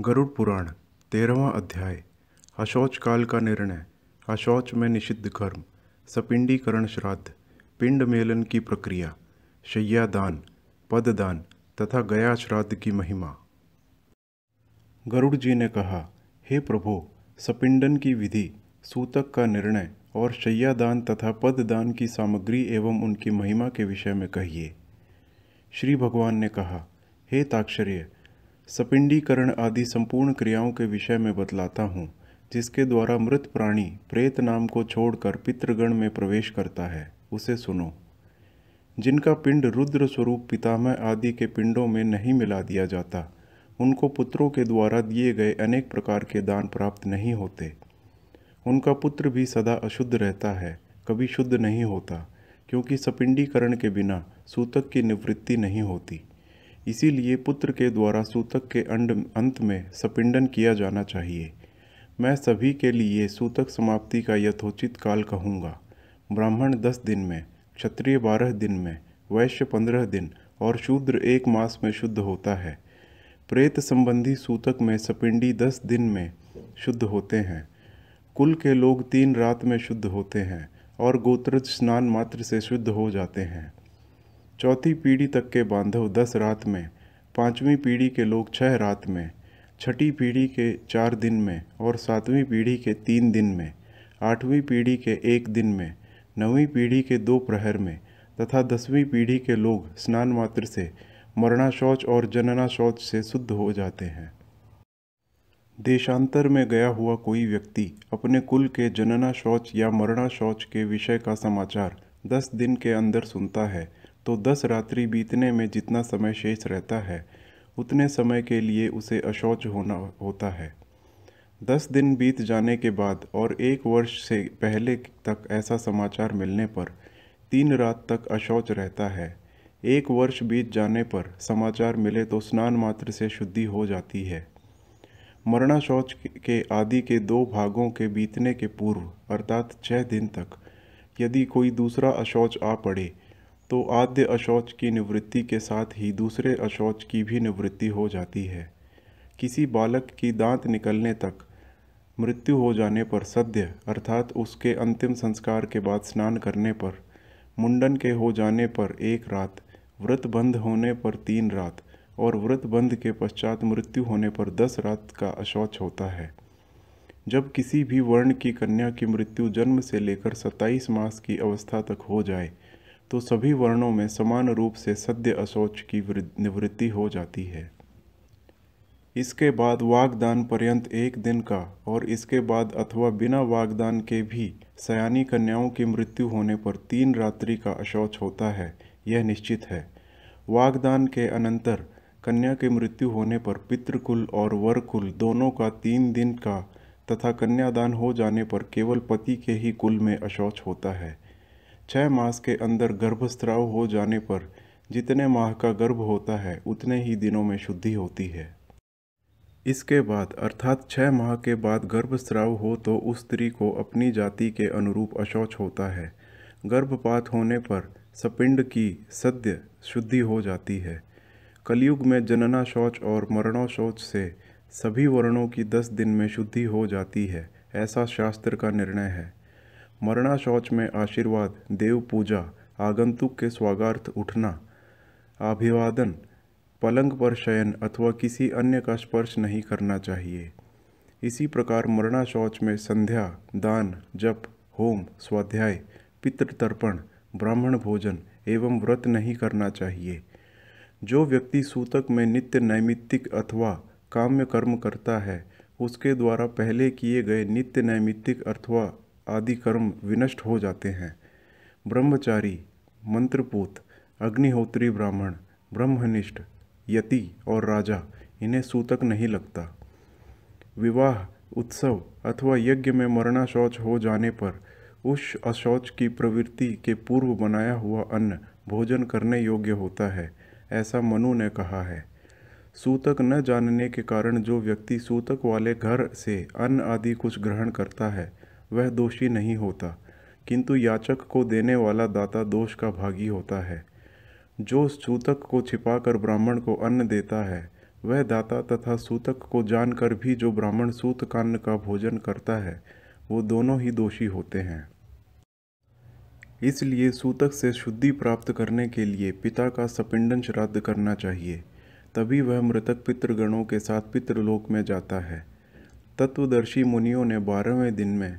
गरुड़ पुराण, तेरहवा अध्याय, अशौच काल का निर्णय, अशौच में निषिद्ध कर्म, सपिंडीकरण श्राद्ध, पिंड मेलन की प्रक्रिया शय्यादान पददान तथा गया श्राद्ध की महिमा। गरुड़ जी ने कहा, हे प्रभु, सपिंडन की विधि, सूतक का निर्णय और शय्यादान तथा पददान की सामग्री एवं उनकी महिमा के विषय में कहिए। श्री भगवान ने कहा, हे ताक्षर्य सपिंडीकरण आदि संपूर्ण क्रियाओं के विषय में बतलाता हूँ, जिसके द्वारा मृत प्राणी प्रेत नाम को छोड़कर पितृगण में प्रवेश करता है, उसे सुनो। जिनका पिंड रुद्र स्वरूप पितामह आदि के पिंडों में नहीं मिला दिया जाता, उनको पुत्रों के द्वारा दिए गए अनेक प्रकार के दान प्राप्त नहीं होते। उनका पुत्र भी सदा अशुद्ध रहता है, कभी शुद्ध नहीं होता, क्योंकि सपिंडीकरण के बिना सूतक की निवृत्ति नहीं होती। इसीलिए पुत्र के द्वारा सूतक के अंड, अंत में सपिंडन किया जाना चाहिए। मैं सभी के लिए सूतक समाप्ति का यथोचित काल कहूँगा। ब्राह्मण दस दिन में, क्षत्रिय बारह दिन में, वैश्य पंद्रह दिन और शूद्र एक मास में शुद्ध होता है। प्रेत संबंधी सूतक में सपिंडी दस दिन में शुद्ध होते हैं। कुल के लोग तीन रात में शुद्ध होते हैं और गोत्रज स्नान मात्र से शुद्ध हो जाते हैं। चौथी पीढ़ी तक के बांधव दस रात में, पांचवीं पीढ़ी के लोग छह रात में, छठी पीढ़ी के चार दिन में और सातवीं पीढ़ी के तीन दिन में, आठवीं पीढ़ी के एक दिन में, नवीं पीढ़ी के दो प्रहर में तथा दसवीं पीढ़ी के लोग स्नान मात्र से मरना शौच और जनना शौच से शुद्ध हो जाते हैं। देशांतर में गया हुआ कोई व्यक्ति अपने कुल के जनना शौच या मरना शौच के विषय का समाचार दस दिन के अंदर सुनता है तो दस रात्रि बीतने में जितना समय शेष रहता है, उतने समय के लिए उसे अशौच होना होता है। दस दिन बीत जाने के बाद और एक वर्ष से पहले तक ऐसा समाचार मिलने पर तीन रात तक अशौच रहता है। एक वर्ष बीत जाने पर समाचार मिले तो स्नान मात्र से शुद्धि हो जाती है। मरना शौच के आदि के दो भागों के बीतने के पूर्व, अर्थात छः दिन तक, यदि कोई दूसरा अशौच आ पड़े तो आद्य अशौच की निवृत्ति के साथ ही दूसरे अशौच की भी निवृत्ति हो जाती है। किसी बालक की दांत निकलने तक मृत्यु हो जाने पर सद्य, अर्थात उसके अंतिम संस्कार के बाद स्नान करने पर, मुंडन के हो जाने पर एक रात, व्रत बंद होने पर तीन रात और व्रत बंद के पश्चात मृत्यु होने पर दस रात का अशौच होता है। जब किसी भी वर्ण की कन्या की मृत्यु जन्म से लेकर सत्ताईस मास की अवस्था तक हो जाए तो सभी वर्णों में समान रूप से सद्य अशौच की निवृत्ति हो जाती है। इसके बाद वागदान पर्यंत एक दिन का और इसके बाद अथवा बिना वागदान के भी सयानी कन्याओं की मृत्यु होने पर तीन रात्रि का अशौच होता है, यह निश्चित है। वागदान के अनंतर कन्या की मृत्यु होने पर पितृकुल और वरकुल दोनों का तीन दिन का तथा कन्यादान हो जाने पर केवल पति के ही कुल में अशौच होता है। छः मास के अंदर गर्भस्त्राव हो जाने पर जितने माह का गर्भ होता है, उतने ही दिनों में शुद्धि होती है। इसके बाद, अर्थात छः माह के बाद गर्भस्त्राव हो तो उस स्त्री को अपनी जाति के अनुरूप अशौच होता है। गर्भपात होने पर सपिंड की सद्य शुद्धि हो जाती है। कलयुग में जनना शौच और मरणो शौच से सभी वर्णों की दस दिन में शुद्धि हो जाती है, ऐसा शास्त्र का निर्णय है। मरना शौच में आशीर्वाद, देव पूजा, आगंतुक के स्वागार्थ उठना, अभिवादन, पलंग पर शयन अथवा किसी अन्य का स्पर्श नहीं करना चाहिए। इसी प्रकार मरना शौच में संध्या, दान, जप, होम, स्वाध्याय, पितृतर्पण, ब्राह्मण भोजन एवं व्रत नहीं करना चाहिए। जो व्यक्ति सूतक में नित्य नैमित्तिक अथवा काम्य कर्म करता है, उसके द्वारा पहले किए गए नित्य नैमित्तिक अथवा आदि कर्म विनष्ट हो जाते हैं। ब्रह्मचारी, मंत्रपूत, अग्निहोत्री ब्राह्मण, ब्रह्मनिष्ठ, यति और राजा, इन्हें सूतक नहीं लगता। विवाह, उत्सव अथवा यज्ञ में मरना शौच हो जाने पर उस अशौच की प्रवृत्ति के पूर्व बनाया हुआ अन्न भोजन करने योग्य होता है, ऐसा मनु ने कहा है। सूतक न जानने के कारण जो व्यक्ति सूतक वाले घर से अन्न आदि कुछ ग्रहण करता है वह दोषी नहीं होता, किंतु याचक को देने वाला दाता दोष का भागी होता है। जो सूतक को छिपाकर ब्राह्मण को अन्न देता है, वह दाता तथा सूतक को जानकर भी जो ब्राह्मण सूतकान्न का भोजन करता है, वो दोनों ही दोषी होते हैं। इसलिए सूतक से शुद्धि प्राप्त करने के लिए पिता का सपिंडन श्राद्ध करना चाहिए, तभी वह मृतक पितृगणों के साथ पितृलोक में जाता है। तत्वदर्शी मुनियों ने बारहवें दिन में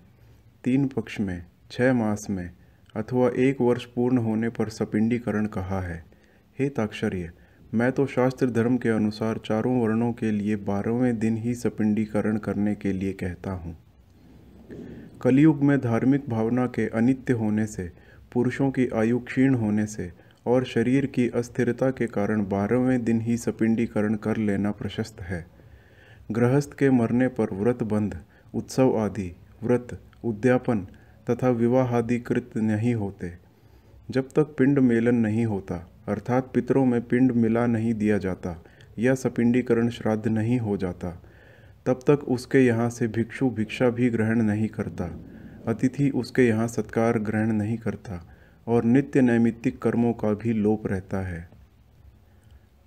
तीन पक्ष में छः मास में, अथवा एक वर्ष पूर्ण होने पर सपिंडीकरण कहा है। हे ताक्षर्य मैं तो शास्त्र धर्म के अनुसार चारों वर्णों के लिए बारहवें दिन ही सपिंडीकरण करने के लिए कहता हूँ। कलयुग में धार्मिक भावना के अनित्य होने से, पुरुषों की आयु क्षीण होने से और शरीर की अस्थिरता के कारण बारहवें दिन ही सपिंडीकरण कर लेना प्रशस्त है। गृहस्थ के मरने पर व्रत बंध, उत्सव आदि, व्रत उद्यापन तथा विवाह आदि कृत नहीं होते। जब तक पिंड मेलन नहीं होता, अर्थात पितरों में पिंड मिला नहीं दिया जाता या सपिंडीकरण श्राद्ध नहीं हो जाता, तब तक उसके यहाँ से भिक्षु भिक्षा भी ग्रहण नहीं करता, अतिथि उसके यहाँ सत्कार ग्रहण नहीं करता और नित्य नैमित्तिक कर्मों का भी लोप रहता है।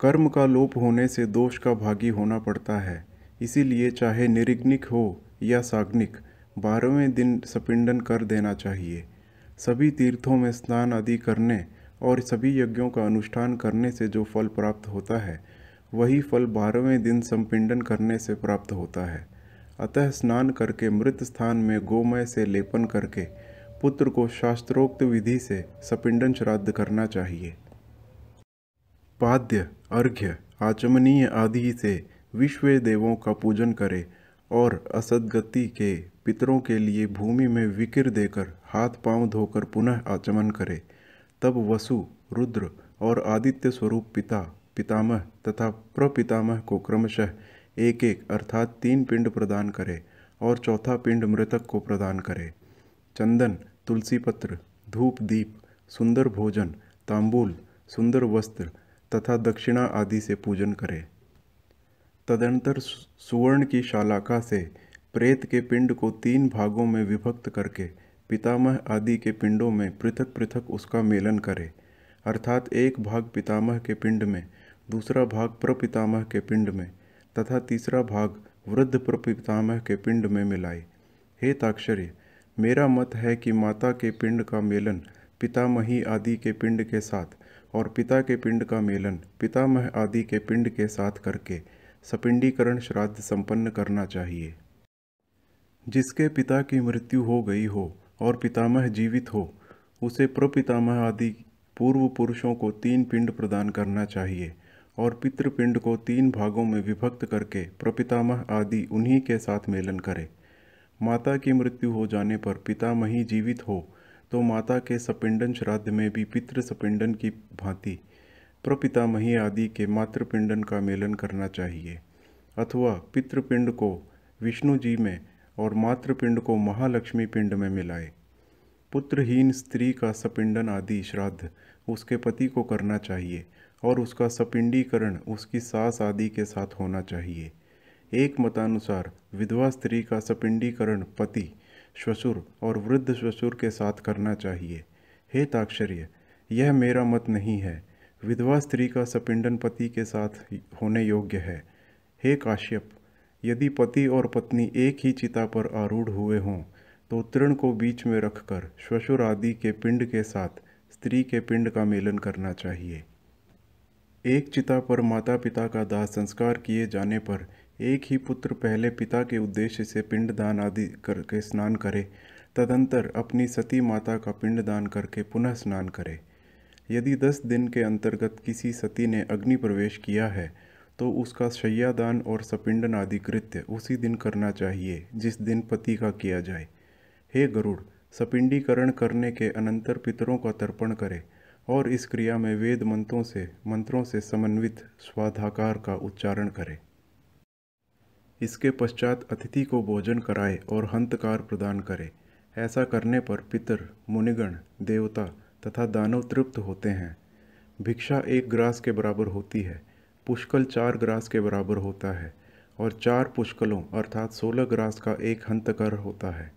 कर्म का लोप होने से दोष का भागी होना पड़ता है, इसीलिए चाहे निरिग्निक हो या साग्निक बारहवें दिन सपिंडन कर देना चाहिए। सभी तीर्थों में स्नान आदि करने और सभी यज्ञों का अनुष्ठान करने से जो फल प्राप्त होता है, वही फल बारहवें दिन संपिंडन करने से प्राप्त होता है। अतः स्नान करके मृत स्थान में गोमय से लेपन करके पुत्र को शास्त्रोक्त विधि से सपिंडन श्राद्ध करना चाहिए। पाद्य, अर्घ्य, आचमनीय आदि से विश्व देवों का पूजन करे और असदगति के पितरों के लिए भूमि में विकिर देकर हाथ पाँव धोकर पुनः आचमन करे। तब वसु, रुद्र और आदित्य स्वरूप पिता, पितामह तथा प्रपितामह को क्रमशः एक एक अर्थात तीन पिंड प्रदान करे और चौथा पिंड मृतक को प्रदान करे। चंदन तुलसी पत्र धूप दीप, सुंदर भोजन, तांबूल, सुंदर वस्त्र तथा दक्षिणा आदि से पूजन करे। तदंतर सुवर्ण की शालाका से प्रेत के पिंड को तीन भागों में विभक्त करके पितामह आदि के पिंडों में पृथक पृथक उसका मेलन करे। अर्थात एक भाग पितामह के पिंड में, दूसरा भाग प्रपितामह के पिंड में, तथा तीसरा भाग वृद्ध प्रपितामह के पिंड में मिलाए। हे ताक्षर्य, मेरा मत है कि माता के पिंड का मेलन पितामही आदि के पिंड के साथ और पिता के पिंड का मेलन पितामह आदि के पिंड के साथ करके सपिंडीकरण श्राद्ध संपन्न करना चाहिए। जिसके पिता की मृत्यु हो गई हो और पितामह जीवित हो, उसे प्रपितामह आदि पूर्व पुरुषों को तीन पिंड प्रदान करना चाहिए और पितृपिंड को तीन भागों में विभक्त करके प्रपितामह आदि उन्हीं के साथ मेलन करे। माता की मृत्यु हो जाने पर पितामही जीवित हो तो माता के सपिंडन श्राद्ध में भी पितृ सपिंडन की भांति प्रपितामही आदि के मातृपिंडन का मेलन करना चाहिए। अथवा पितृपिंड को विष्णु जी में और मातृपिंड को महालक्ष्मी पिंड में मिलाए। पुत्रहीन स्त्री का सपिंडन आदि श्राद्ध उसके पति को करना चाहिए और उसका सपिंडीकरण उसकी सास आदि के साथ होना चाहिए। एक मतानुसार विधवा स्त्री का सपिंडीकरण पति श्वशुर और वृद्ध श्वशुर के साथ करना चाहिए। हे ताक्षर्य यह मेरा मत नहीं है। विधवा स्त्री का सपिंडन पति के साथ होने योग्य है। हे काश्यप यदि पति और पत्नी एक ही चिता पर आरूढ़ हुए हों तो तृण को बीच में रखकर श्वशुर आदि के पिंड के साथ स्त्री के पिंड का मेलन करना चाहिए। एक चिता पर माता पिता का दाह संस्कार किए जाने पर एक ही पुत्र पहले पिता के उद्देश्य से पिंडदान आदि करके स्नान करे, तदंतर अपनी सती माता का पिंडदान करके पुनः स्नान करे। यदि दस दिन के अंतर्गत किसी सती ने अग्नि प्रवेश किया है तो उसका शैयादान और सपिंडन आदि कृत्य उसी दिन करना चाहिए, जिस दिन पति का किया जाए। हे गरुड़, सपिंडीकरण करने के अनंतर पितरों का तर्पण करे, और इस क्रिया में वेद मंत्रों से मंत्रों से समन्वित स्वाधाकार का उच्चारण करें। इसके पश्चात अतिथि को भोजन कराए और हंतकार प्रदान करे। ऐसा करने पर पितर, मुनिगण, देवता तथा दानव तृप्त होते हैं। भिक्षा एक ग्रास के बराबर होती है। पुष्कल चार ग्रास के बराबर होता है और चार पुष्कलों अर्थात सोलह ग्रास का एक हंतकर होता है।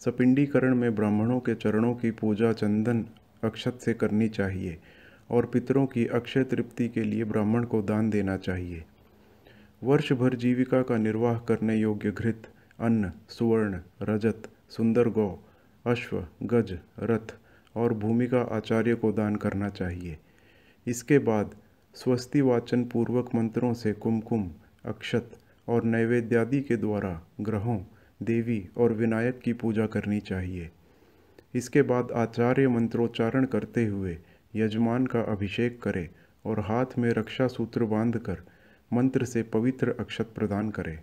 सपिंडीकरण में ब्राह्मणों के चरणों की पूजा चंदन अक्षत से करनी चाहिए और पितरों की अक्षय तृप्ति के लिए ब्राह्मण को दान देना चाहिए। वर्ष भर जीविका का निर्वाह करने योग्य घृत, अन्न, सुवर्ण, रजत, सुंदर गौ, अश्व, गज, रथ और भूमिका आचार्य को दान करना चाहिए। इसके बाद स्वस्ति वाचन पूर्वक मंत्रों से कुमकुम, अक्षत और नैवेद्यादि के द्वारा ग्रहों, देवी और विनायक की पूजा करनी चाहिए। इसके बाद आचार्य मंत्रोच्चारण करते हुए यजमान का अभिषेक करें और हाथ में रक्षा सूत्र बांधकर मंत्र से पवित्र अक्षत प्रदान करें।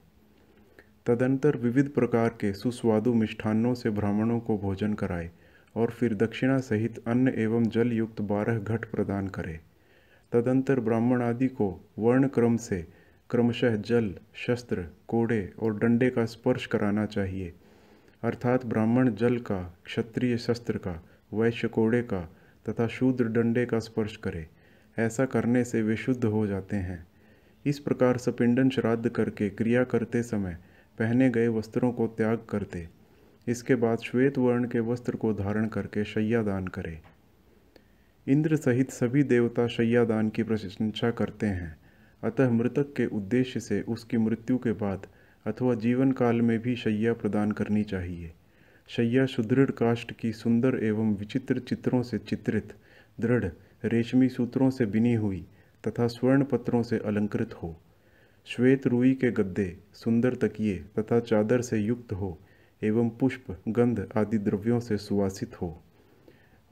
तदंतर विविध प्रकार के सुस्वादु मिष्ठान्नों से ब्राह्मणों को भोजन कराए और फिर दक्षिणा सहित अन्न एवं जल युक्त बारह घट प्रदान करे। तदंतर ब्राह्मण आदि को वर्ण क्रम से क्रमशः जल, शस्त्र, कोड़े और डंडे का स्पर्श कराना चाहिए। अर्थात ब्राह्मण जल का, क्षत्रिय शस्त्र का, वैश्य कोड़े का तथा शूद्र डंडे का स्पर्श करे, ऐसा करने से वे शुद्ध हो जाते हैं। इस प्रकार सपिंडन श्राद्ध करके क्रिया करते समय पहने गए वस्त्रों को त्याग करते, इसके बाद श्वेत वर्ण के वस्त्र को धारण करके शैया दान करे। इंद्र सहित सभी देवता शैयादान की प्रशंसा करते हैं। अतः मृतक के उद्देश्य से उसकी मृत्यु के बाद अथवा जीवन काल में भी शैया प्रदान करनी चाहिए। शैया सुदृढ़ काष्ठ की सुंदर एवं विचित्र चित्रों से चित्रित, दृढ़, रेशमी सूत्रों से बिनी हुई तथा स्वर्ण पत्रों से अलंकृत हो। श्वेत रुई के गद्दे, सुंदर तकिए तथा चादर से युक्त हो एवं पुष्प, गंध आदि द्रव्यों से सुवासित हो।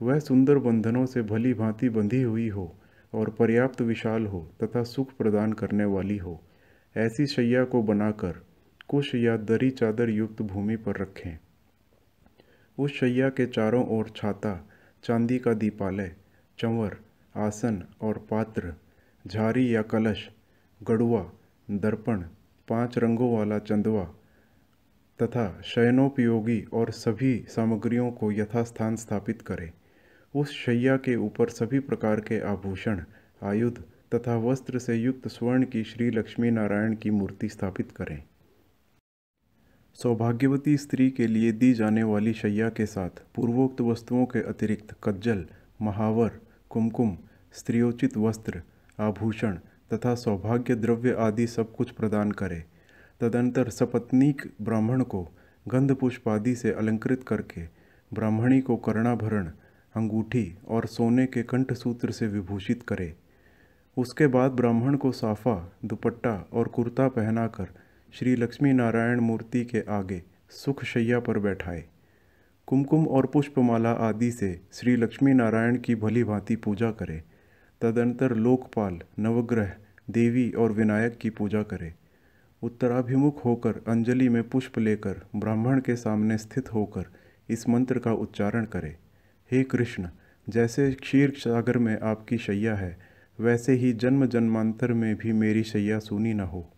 वह सुंदर बंधनों से भली भांति बंधी हुई हो और पर्याप्त विशाल हो तथा सुख प्रदान करने वाली हो, ऐसी शैया को बनाकर कुश या दरी चादर युक्त भूमि पर रखें। उस शैया के चारों ओर छाता, चांदी का दीपालय, चंवर, आसन और पात्र, झारी या कलश, गड़ुआ, दर्पण, पाँच रंगों वाला चंदवा तथा शयनोपयोगी और सभी सामग्रियों को यथास्थान स्थापित करें। उस शैया के ऊपर सभी प्रकार के आभूषण, आयुध तथा वस्त्र से युक्त स्वर्ण की श्री लक्ष्मी नारायण की मूर्ति स्थापित करें। सौभाग्यवती स्त्री के लिए दी जाने वाली शैया के साथ पूर्वोक्त वस्तुओं के अतिरिक्त कज्जल, महावर, कुमकुम, स्त्रियोचित वस्त्र, आभूषण तथा सौभाग्य द्रव्य आदि सब कुछ प्रदान करे। तदंतर सपत्नीक ब्राह्मण को गंध पुष्प आदि से अलंकृत करके ब्राह्मणी को कर्णाभरण अंगूठी और सोने के कंठसूत्र से विभूषित करे। उसके बाद ब्राह्मण को साफा, दुपट्टा और कुर्ता पहनाकर श्री लक्ष्मी नारायण मूर्ति के आगे सुख शैया पर बैठाए। कुमकुम और पुष्पमाला आदि से श्री लक्ष्मी नारायण की भली भांति पूजा करे। तदंतर लोकपाल, नवग्रह, देवी और विनायक की पूजा करे। उत्तराभिमुख होकर अंजलि में पुष्प लेकर ब्राह्मण के सामने स्थित होकर इस मंत्र का उच्चारण करे। हे कृष्ण, जैसे क्षीर सागर में आपकी शैया है, वैसे ही जन्म जन्मांतर में भी मेरी शैया सुनी न हो।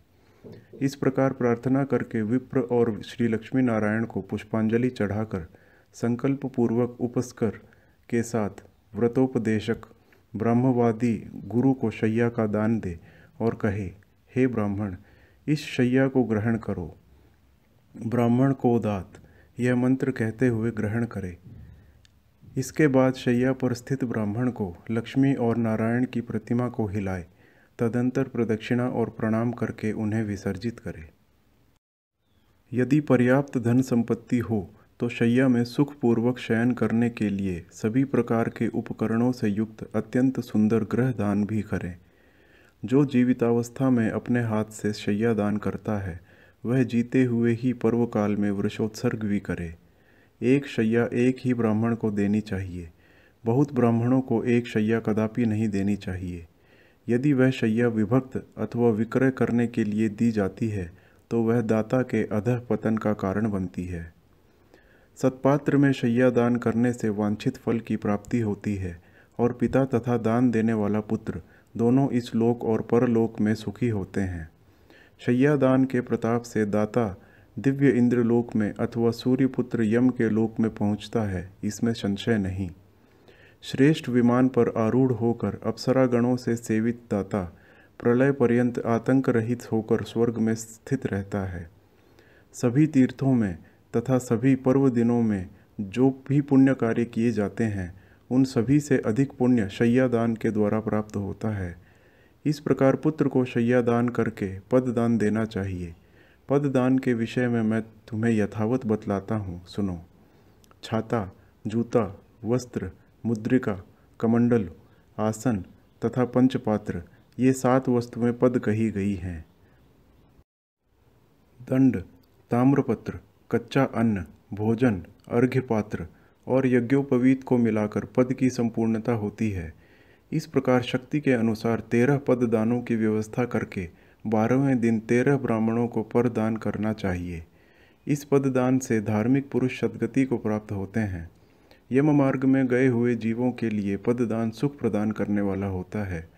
इस प्रकार प्रार्थना करके विप्र और श्री लक्ष्मी नारायण को पुष्पांजलि चढ़ाकर संकल्प पूर्वक उपस्कर के साथ व्रतोपदेशक, ब्रह्मवादी गुरु को शैया का दान दे और कहे, हे ब्राह्मण, इस शैया को ग्रहण करो। ब्राह्मण को दात यह मंत्र कहते हुए ग्रहण करे। इसके बाद शैया पर स्थित ब्राह्मण को लक्ष्मी और नारायण की प्रतिमा को हिलाए, तदंतर प्रदक्षिणा और प्रणाम करके उन्हें विसर्जित करें। यदि पर्याप्त धन संपत्ति हो तो शैया में सुखपूर्वक शयन करने के लिए सभी प्रकार के उपकरणों से युक्त अत्यंत सुंदर ग्रह दान भी करें। जो जीवितावस्था में अपने हाथ से शैया दान करता है, वह जीते हुए ही पर्व काल में वृषोत्सर्ग भी करे। एक शैया एक ही ब्राह्मण को देनी चाहिए। बहुत ब्राह्मणों को एक शैया कदापि नहीं देनी चाहिए। यदि वह शैया विभक्त अथवा विक्रय करने के लिए दी जाती है तो वह दाता के अधः पतन का कारण बनती है। सत्पात्र में शैया दान करने से वांछित फल की प्राप्ति होती है, और पिता तथा दान देने वाला पुत्र दोनों इस लोक और परलोक में सुखी होते हैं। शैया दान के प्रताप से दाता दिव्य इंद्रलोक में अथवा सूर्यपुत्र यम के लोक में पहुँचता है, इसमें संशय नहीं। श्रेष्ठ विमान पर आरूढ़ होकर अप्सरा गणों से सेवित दाता, प्रलय पर्यंत आतंक रहित होकर स्वर्ग में स्थित रहता है। सभी तीर्थों में तथा सभी पर्व दिनों में जो भी पुण्य कार्य किए जाते हैं, उन सभी से अधिक पुण्य शैयादान के द्वारा प्राप्त होता है। इस प्रकार पुत्र को शैयादान करके पद दान देना चाहिए। पद दान के विषय में मैं तुम्हें यथावत बतलाता हूँ। सुनो। छाता, जूता, वस्त्र, मुद्रिका, कमंडल, आसन तथा पंचपात्र, ये सात वस्तुएँ पद कही गई हैं। दंड, ताम्रपत्र, कच्चा अन्न, भोजन अर्घ्य पात्र और यज्ञोपवीत को मिलाकर पद की संपूर्णता होती है। इस प्रकार शक्ति के अनुसार तेरह पद दानों की व्यवस्था करके बारहवें दिन तेरह ब्राह्मणों को पर दान करना चाहिए। इस पददान से धार्मिक पुरुष सदगति को प्राप्त होते हैं। यम मार्ग में गए हुए जीवों के लिए पददान सुख प्रदान करने वाला होता है।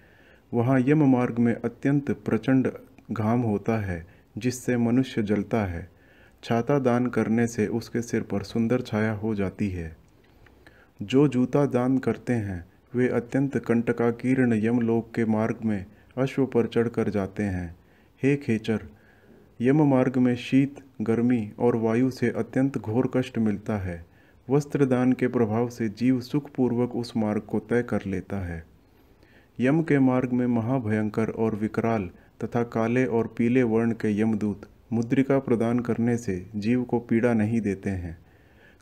वहाँ यम मार्ग में अत्यंत प्रचंड घाम होता है, जिससे मनुष्य जलता है। छाता दान करने से उसके सिर पर सुंदर छाया हो जाती है। जो जूता दान करते हैं, वे अत्यंत कंटकाकीर्ण यमलोक के मार्ग में अश्व पर चढ़कर जाते हैं। हे खेचर यम मार्ग में शीत, गर्मी और वायु से अत्यंत घोर कष्ट मिलता है। वस्त्र दान के प्रभाव से जीव सुखपूर्वक उस मार्ग को तय कर लेता है। यम के मार्ग में महाभयंकर और विकराल तथा काले और पीले वर्ण के यमदूत मुद्रिका प्रदान करने से जीव को पीड़ा नहीं देते हैं।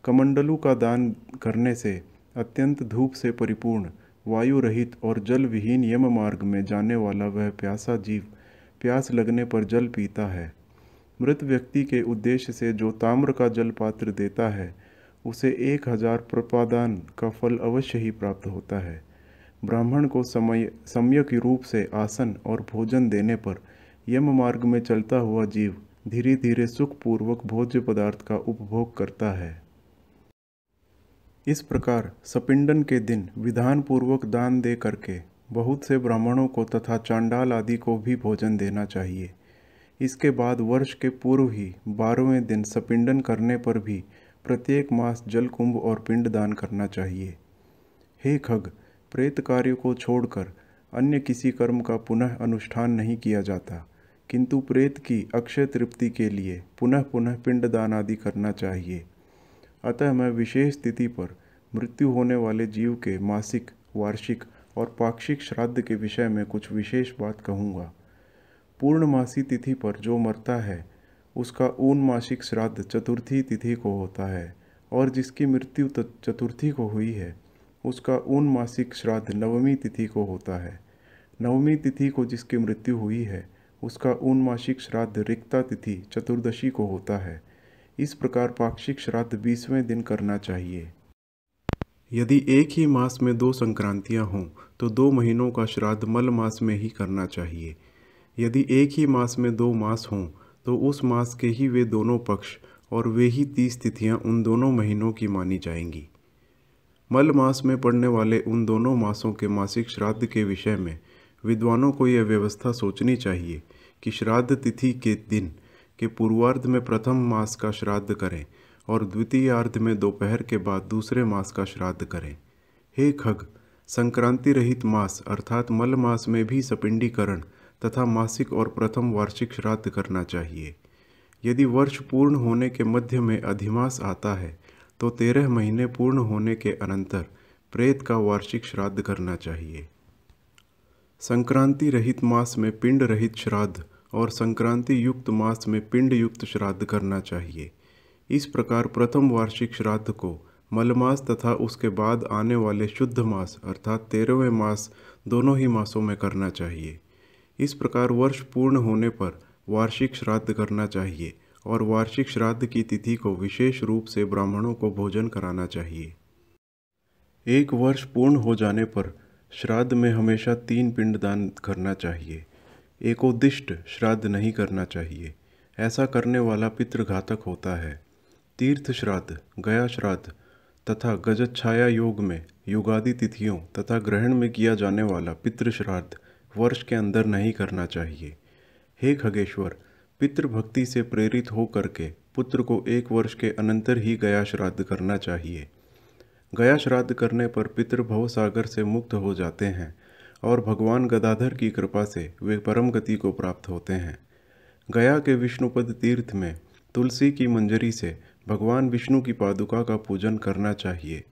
कमंडलू का दान करने से अत्यंत धूप से परिपूर्ण वायु रहित और जल विहीन यम मार्ग में जाने वाला वह प्यासा जीव प्यास लगने पर जल पीता है। मृत व्यक्ति के उद्देश्य से जो ताम्र का जल पात्र देता है, उसे एक हज़ार प्रपादान का फल अवश्य ही प्राप्त होता है। ब्राह्मण को समय, सम्यक रूप से आसन और भोजन देने पर यम मार्ग में चलता हुआ जीव धीरे धीरे सुखपूर्वक भोज्य पदार्थ का उपभोग करता है। इस प्रकार सपिंडन के दिन विधान पूर्वक दान दे करके बहुत से ब्राह्मणों को तथा चांडाल आदि को भी भोजन देना चाहिए। इसके बाद वर्ष के पूर्व ही बारहवें दिन सपिंडन करने पर भी प्रत्येक मास जल कुंभ और पिंड दान करना चाहिए। हे खग, प्रेत कार्य को छोड़कर अन्य किसी कर्म का पुनः अनुष्ठान नहीं किया जाता, किंतु प्रेत की अक्षय तृप्ति के लिए पुनः पुनः पिंडदान आदि करना चाहिए। अतः मैं विशेष तिथि पर मृत्यु होने वाले जीव के मासिक, वार्षिक और पाक्षिक श्राद्ध के विषय में कुछ विशेष बात कहूँगा। पूर्णमासी तिथि पर जो मरता है, उसका ऊन मासिक श्राद्ध चतुर्थी तिथि को होता है, और जिसकी मृत्यु चतुर्थी को हुई है, उसका ऊन मासिक श्राद्ध नवमी तिथि को होता है। नवमी तिथि को जिसकी मृत्यु हुई है, उसका ऊन मासिक श्राद्ध रिक्ता तिथि चतुर्दशी को होता है। इस प्रकार पाक्षिक श्राद्ध बीसवें दिन करना चाहिए। यदि एक ही मास में दो संक्रांतियाँ हों तो दो महीनों का श्राद्ध मल मास में ही करना चाहिए। यदि एक ही मास में दो मास हों तो उस मास के ही वे दोनों पक्ष और वे ही तीस तिथियाँ उन दोनों महीनों की मानी जाएँगी। मल मास में पड़ने वाले उन दोनों मासों के मासिक श्राद्ध के विषय में विद्वानों को यह व्यवस्था सोचनी चाहिए कि श्राद्ध तिथि के दिन के पूर्वार्ध में प्रथम मास का श्राद्ध करें और द्वितीयार्ध में दोपहर के बाद दूसरे मास का श्राद्ध करें। हे खग, संक्रांति रहित मास अर्थात मल मास में भी सपिंडीकरण तथा मासिक और प्रथम वार्षिक श्राद्ध करना चाहिए। यदि वर्ष पूर्ण होने के मध्य में अधिमास आता है तो तेरह महीने पूर्ण होने के अनंतर प्रेत का वार्षिक श्राद्ध करना चाहिए। संक्रांति रहित मास में पिंड रहित श्राद्ध और संक्रांति युक्त मास में पिंड युक्त श्राद्ध करना चाहिए। इस प्रकार प्रथम वार्षिक श्राद्ध को मलमास तथा उसके बाद आने वाले शुद्ध मास अर्थात तेरहवें मास दोनों ही मासों में करना चाहिए। इस प्रकार वर्ष पूर्ण होने पर वार्षिक श्राद्ध करना चाहिए और वार्षिक श्राद्ध की तिथि को विशेष रूप से ब्राह्मणों को भोजन कराना चाहिए। एक वर्ष पूर्ण हो जाने पर श्राद्ध में हमेशा तीन पिंडदान करना चाहिए। एकोदिष्ट श्राद्ध नहीं करना चाहिए। ऐसा करने वाला पितृघातक होता है। तीर्थ श्राद्ध गया श्राद्ध तथा गजच्छाया योग में युगादि तिथियों तथा ग्रहण में किया जाने वाला पितृ श्राद्ध वर्ष के अंदर नहीं करना चाहिए। हे खगेश्वर, पितृभक्ति से प्रेरित हो करके पुत्र को एक वर्ष के अनंतर ही गया श्राद्ध करना चाहिए। गया श्राद्ध करने पर पितृ भव सागर से मुक्त हो जाते हैं और भगवान गदाधर की कृपा से वे परम गति को प्राप्त होते हैं। गया के विष्णुपद तीर्थ में तुलसी की मंजरी से भगवान विष्णु की पादुका का पूजन करना चाहिए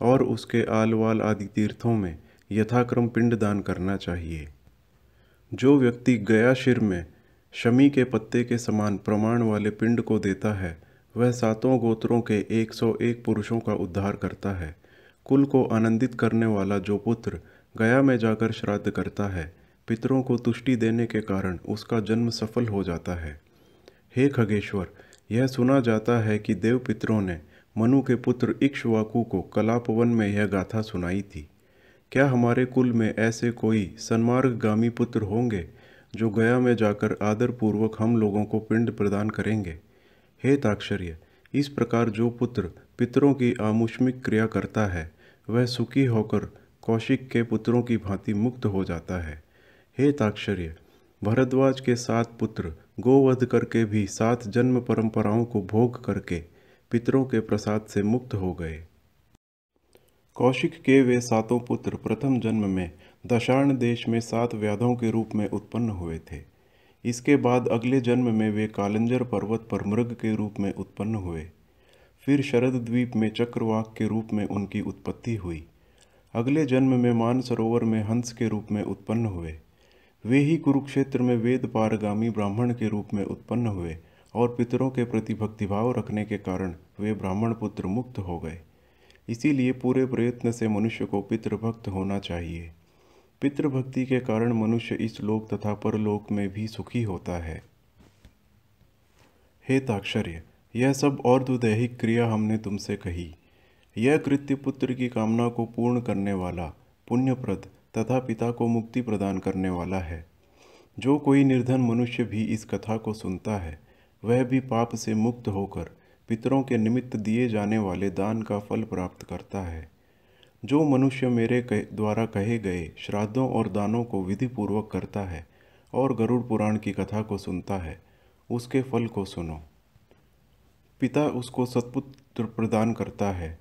और उसके आलवाल आदि तीर्थों में यथाक्रम पिंडदान करना चाहिए। जो व्यक्ति गया शिर में शमी के पत्ते के समान प्रमाण वाले पिंड को देता है, वह सातों गोत्रों के 101 पुरुषों का उद्धार करता है। कुल को आनंदित करने वाला जो पुत्र गया में जाकर श्राद्ध करता है, पितरों को तुष्टि देने के कारण उसका जन्म सफल हो जाता है। हे खगेश्वर यह सुना जाता है कि देव पितरों ने मनु के पुत्र इक्ष्वाकु को कलापवन में यह गाथा सुनाई थी। क्या हमारे कुल में ऐसे कोई सन्मार्गामी पुत्र होंगे जो गया में जाकर आदरपूर्वक हम लोगों को पिंड प्रदान करेंगे? हे ताक्षर्य, इस प्रकार जो पुत्र पितरों की आमुष्मिक क्रिया करता है, वह सुखी होकर कौशिक के पुत्रों की भांति मुक्त हो जाता है। हे ताक्षर्य भरद्वाज के सात पुत्र गोवध करके भी सात जन्म परंपराओं को भोग करके पितरों के प्रसाद से मुक्त हो गए। कौशिक के वे सातों पुत्र प्रथम जन्म में दशाण देश में सात व्याधों के रूप में उत्पन्न हुए थे। इसके बाद अगले जन्म में वे कालंजर पर्वत पर मृग के रूप में उत्पन्न हुए। फिर शरद द्वीप में चक्रवाक के रूप में उनकी उत्पत्ति हुई। अगले जन्म में मानसरोवर में हंस के रूप में उत्पन्न हुए। वे ही कुरुक्षेत्र में वेद पारगामी ब्राह्मण के रूप में उत्पन्न हुए और पितरों के प्रति भक्तिभाव रखने के कारण वे ब्राह्मण पुत्र मुक्त हो गए। इसीलिए पूरे प्रयत्न से मनुष्य को पितृभक्त होना चाहिए। पितृभक्ति के कारण मनुष्य इस लोक तथा परलोक में भी सुखी होता है। हे ताक्षर्य, यह सब और दुदैहिक क्रिया हमने तुमसे कही। यह कृत्य पुत्र की कामना को पूर्ण करने वाला पुण्यप्रद तथा पिता को मुक्ति प्रदान करने वाला है। जो कोई निर्धन मनुष्य भी इस कथा को सुनता है वह भी पाप से मुक्त होकर पितरों के निमित्त दिए जाने वाले दान का फल प्राप्त करता है। जो मनुष्य मेरे कह, द्वारा कहे गए श्राद्धों और दानों को विधि पूर्वक करता है और गरुड़ पुराण की कथा को सुनता है उसके फल को सुनो। पिता उसको सत्पुत्र प्रदान करता है।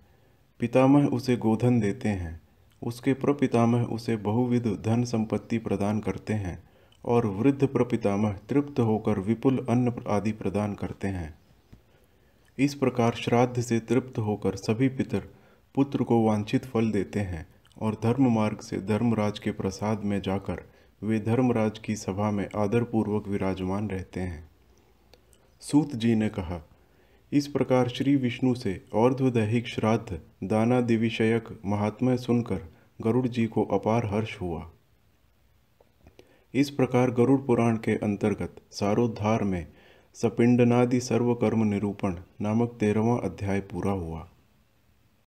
पितामह उसे गोधन देते हैं। उसके प्रपितामह उसे बहुविध धन संपत्ति प्रदान करते हैं और वृद्ध प्रपितामह तृप्त होकर विपुल अन्न आदि प्रदान करते हैं। इस प्रकार श्राद्ध से तृप्त होकर सभी पितर पुत्र को वांछित फल देते हैं और धर्म मार्ग से धर्मराज के प्रसाद में जाकर वे धर्मराज की सभा में आदरपूर्वक विराजमान रहते हैं। सूत जी ने कहा इस प्रकार श्री विष्णु से और्ध्वदैहिक श्राद्ध दाना देवीशयक महात्मा सुनकर गरुड़ जी को अपार हर्ष हुआ। इस प्रकार गरुड़ पुराण के अंतर्गत सारोद्धार में सपिंडनादि सर्वकर्म निरूपण नामक तेरहवा अध्याय पूरा हुआ।